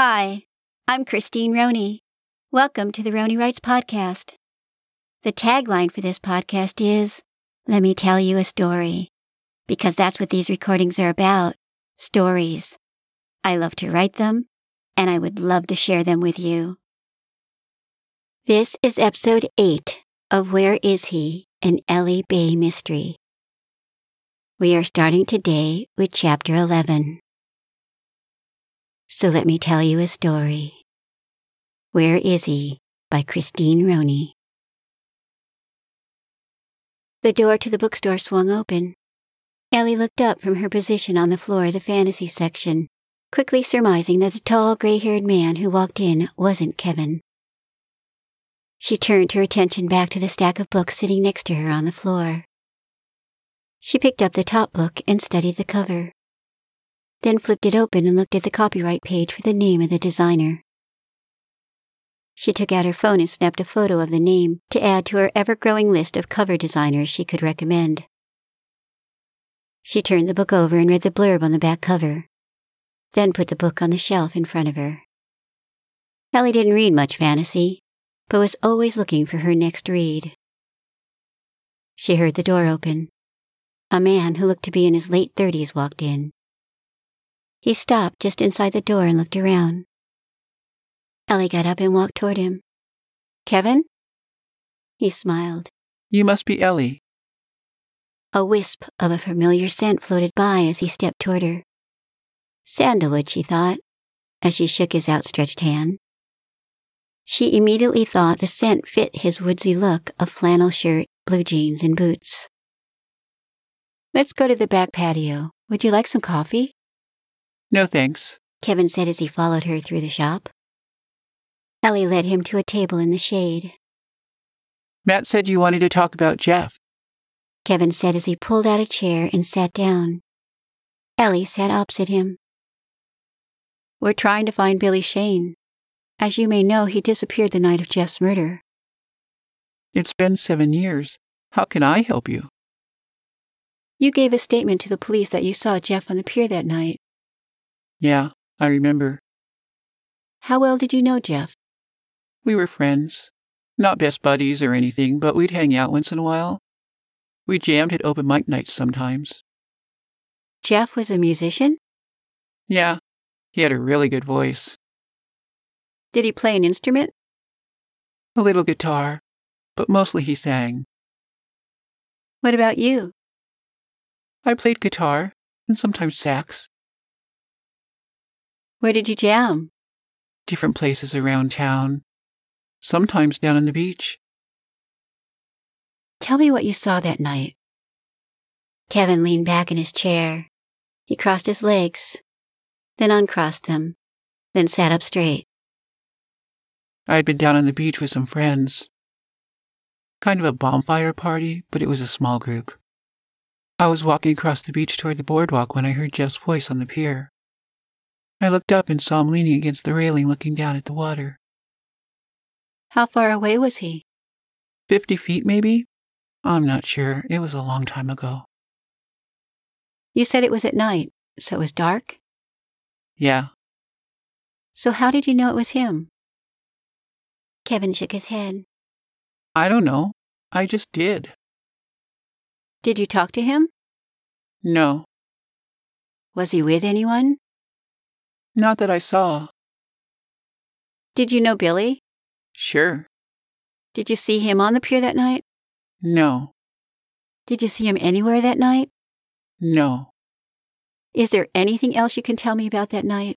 Hi, I'm Christine Roney. Welcome to the Roney Writes Podcast. The tagline for this podcast is Let me tell you a story, because that's what these recordings are about stories. I love to write them, and I would love to share them with you. This is episode 8 of Where Is He? An Ellie Bay Mystery. We are starting today with chapter 11. So let me tell you a story. Where Is He? by Christine Roney. The door to the bookstore swung open. Ellie looked up from her position on the floor of the fantasy section, quickly surmising that the tall, gray haired man who walked in wasn't Kevin. She turned her attention back to the stack of books sitting next to her on the floor. She picked up the top book and studied the cover, then flipped it open and looked at the copyright page for the name of the designer. She took out her phone and snapped a photo of the name to add to her ever growing list of cover designers she could recommend. She turned the book over and read the blurb on the back cover, then put the book on the shelf in front of her. Ellie didn't read much fantasy, but was always looking for her next read. She heard the door open. A man who looked to be in his late thirties walked in. He stopped just inside the door and looked around. Ellie got up and walked toward him. Kevin? He smiled. You must be Ellie. A wisp of a familiar scent floated by as he stepped toward her. Sandalwood, she thought, as she shook his outstretched hand. She immediately thought the scent fit his woodsy look of flannel shirt, blue jeans, and boots. Let's go to the back patio. Would you like some coffee? No thanks. Kevin said as he followed her through the shop. Ellie led him to a table in the shade. Matt said you wanted to talk about Jeff. Kevin said as he pulled out a chair and sat down. Ellie sat opposite him. We're trying to find Billy Shane. As you may know, he disappeared the night of Jeff's murder. It's been seven years. How can I help you? You gave a statement to the police that you saw Jeff on the pier that night. Yeah, I remember. How well did you know Jeff? We were friends. Not best buddies or anything, but we'd hang out once in a while. We jammed at open mic nights sometimes. Jeff was a musician? Yeah, he had a really good voice. Did he play an instrument? A little guitar, but mostly he sang. What about you? I played guitar and sometimes sax. Where did you jam? Different places around town. Sometimes down on the beach. Tell me what you saw that night. Kevin leaned back in his chair. He crossed his legs, then uncrossed them, then sat up straight. I had been down on the beach with some friends. Kind of a bonfire party, but it was a small group. I was walking across the beach toward the boardwalk when I heard Jeff's voice on the pier. I looked up and saw him leaning against the railing looking down at the water. How far away was he? Fifty feet, maybe? I'm not sure. It was a long time ago. You said it was at night, so it was dark? Yeah. So how did you know it was him? Kevin shook his head. I don't know. I just did. Did you talk to him? No, Was he with anyone? Not that I saw. Did you know Billy? Sure. Did you see him on the pier that night? No, Did you see him anywhere that night? no. Is there anything else you can tell me about that night?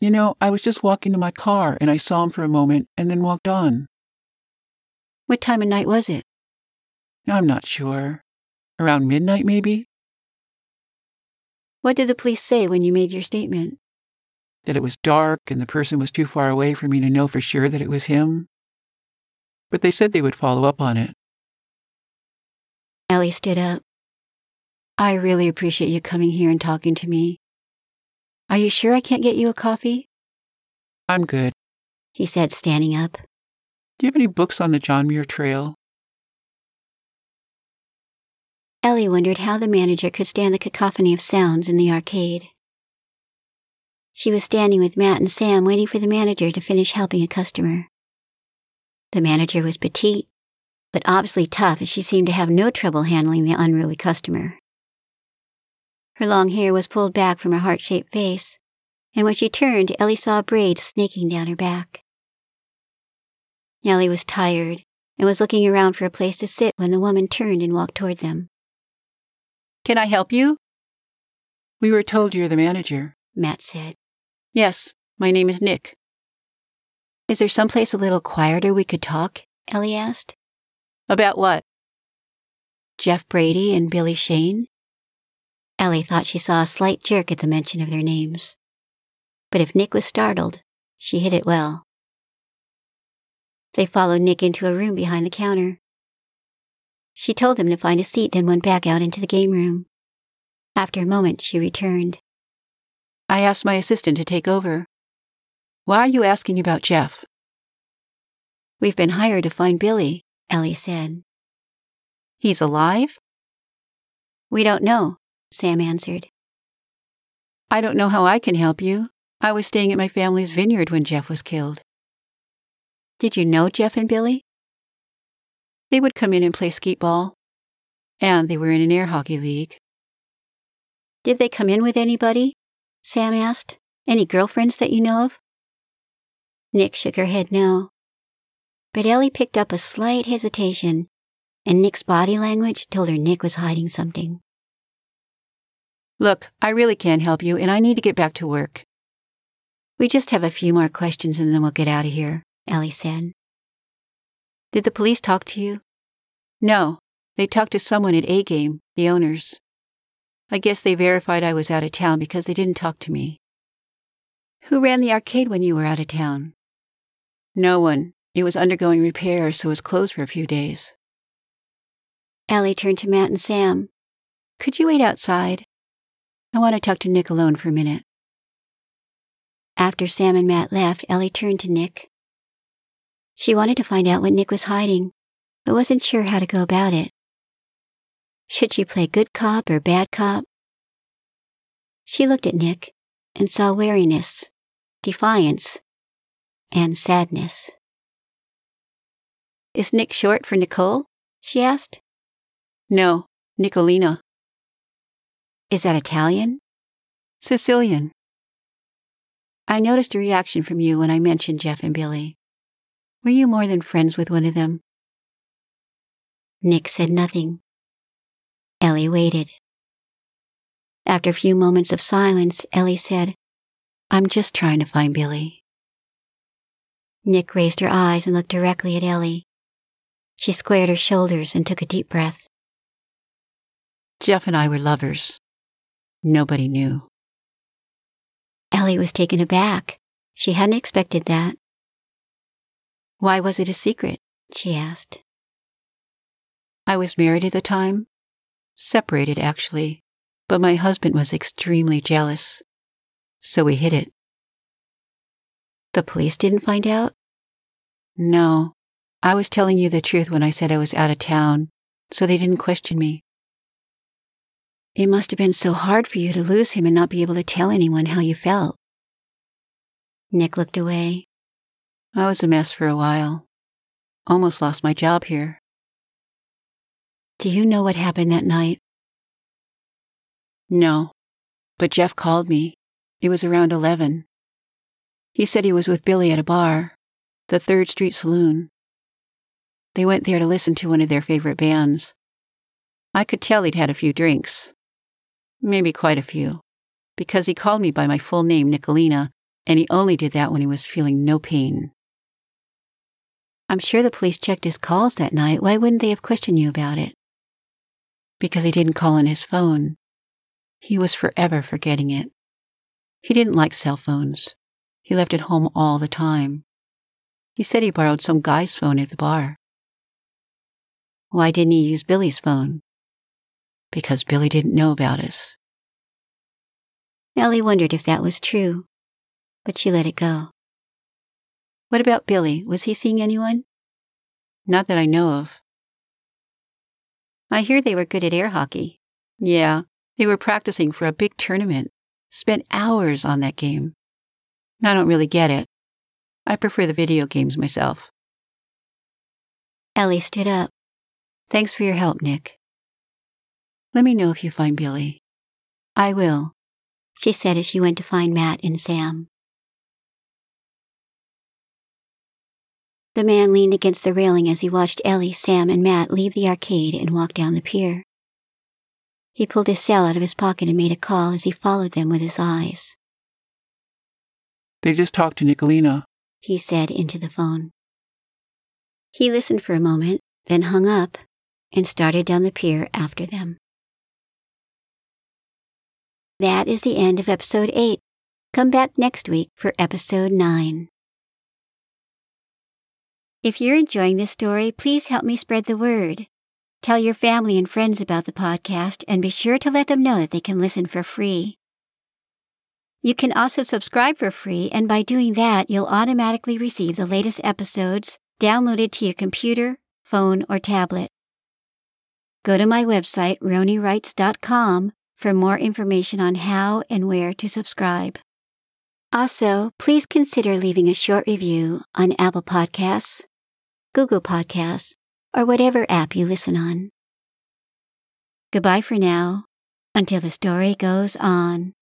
You know, I was just walking to my car and I saw him for a moment and then walked on. What time of night was it? I'm not sure. Around midnight, maybe? What did the police say when you made your statement? That it was dark and the person was too far away for me to know for sure that it was him. But they said they would follow up on it. Ellie stood up. I really appreciate you coming here and talking to me. Are you sure I can't get you a coffee? I'm good. He said, standing up. Do you have any books on the John Muir Trail? Ellie wondered how the manager could stand the cacophony of sounds in the arcade. She was standing with Matt and Sam waiting for the manager to finish helping a customer. The manager was petite, but obviously tough as she seemed to have no trouble handling the unruly customer. Her long hair was pulled back from her heart shaped face, and when she turned, Ellie saw a braid snaking down her back. Ellie was tired and was looking around for a place to sit when the woman turned and walked toward them. Can I help you? We were told you're the manager, Matt said. Yes, my name is Nick. Is there someplace a little quieter we could talk? Ellie asked. About what? Jeff Brady and Billy Shane? Ellie thought she saw a slight jerk at the mention of their names. But if Nick was startled, she hid it well. They followed Nick into a room behind the counter. She told them to find a seat, then went back out into the game room. After a moment, she returned. I asked my assistant to take over. Why are you asking about Jeff? We've been hired to find Billy, Ellie said. He's alive? We don't know, Sam answered. I don't know how I can help you. I was staying at my family's vineyard when Jeff was killed. Did you know Jeff and Billy? They would come in and play Skee-Ball. And they were in an air hockey league. Did they come in with anybody? Sam asked. Any girlfriends that you know of? Nick shook her head no. But Ellie picked up a slight hesitation, and Nick's body language told her Nick was hiding something. Look, I really can't help you, and I need to get back to work. We just have a few more questions and then we'll get out of here, Ellie said. Did the police talk to you? No, they talked to someone at A Game, the owners. I guess they verified I was out of town because they didn't talk to me. Who ran the arcade when you were out of town? No one. It was undergoing repairs, so it was closed for a few days. Ellie turned to Matt and Sam. Could you wait outside? I want to talk to Nick alone for a minute. After Sam and Matt left, Ellie turned to Nick. She wanted to find out what Nick was hiding, but wasn't sure how to go about it. Should she play good cop or bad cop? She looked at Nick and saw wariness, defiance, and sadness. Is Nick short for Nicole? she asked. No, Nicolina. Is that Italian? Sicilian. I noticed a reaction from you when I mentioned Jeff and Billy. Were you more than friends with one of them? Nick said nothing. Ellie waited. After a few moments of silence, Ellie said, I'm just trying to find Billy. Nick raised her eyes and looked directly at Ellie. She squared her shoulders and took a deep breath. Jeff and I were lovers. Nobody knew. Ellie was taken aback. She hadn't expected that. Why was it a secret? she asked. I was married at the time. Separated, actually. But my husband was extremely jealous. So we hid it. The police didn't find out? No. I was telling you the truth when I said I was out of town, so they didn't question me. It must have been so hard for you to lose him and not be able to tell anyone how you felt. Nick looked away. I was a mess for a while. Almost lost my job here. Do you know what happened that night? No, but Jeff called me. It was around 11. He said he was with Billy at a bar, the Third Street Saloon. They went there to listen to one of their favorite bands. I could tell he'd had a few drinks. Maybe quite a few. Because he called me by my full name, Nicolina, and he only did that when he was feeling no pain. I'm sure the police checked his calls that night. Why wouldn't they have questioned you about it? Because he didn't call on his phone. He was forever forgetting it. He didn't like cell phones. He left it home all the time. He said he borrowed some guy's phone at the bar. Why didn't he use Billy's phone? Because Billy didn't know about us. Ellie wondered if that was true, but she let it go. What about Billy? Was he seeing anyone? Not that I know of. I hear they were good at air hockey. Yeah, they were practicing for a big tournament. Spent hours on that game. I don't really get it. I prefer the video games myself. Ellie stood up. Thanks for your help, Nick. Let me know if you find Billy. I will, she said as she went to find Matt and Sam. The man leaned against the railing as he watched Ellie, Sam, and Matt leave the arcade and walk down the pier. He pulled his cell out of his pocket and made a call as he followed them with his eyes. They just talked to Nicolina, he said into the phone. He listened for a moment, then hung up and started down the pier after them. That is the end of episode 8. Come back next week for episode 9. If you're enjoying this story, please help me spread the word. Tell your family and friends about the podcast and be sure to let them know that they can listen for free. You can also subscribe for free, and by doing that, you'll automatically receive the latest episodes downloaded to your computer, phone, or tablet. Go to my website, roneywrites.com, for more information on how and where to subscribe. Also, please consider leaving a short review on Apple Podcasts, Google Podcasts, or whatever app you listen on. Goodbye for now, until the story goes on.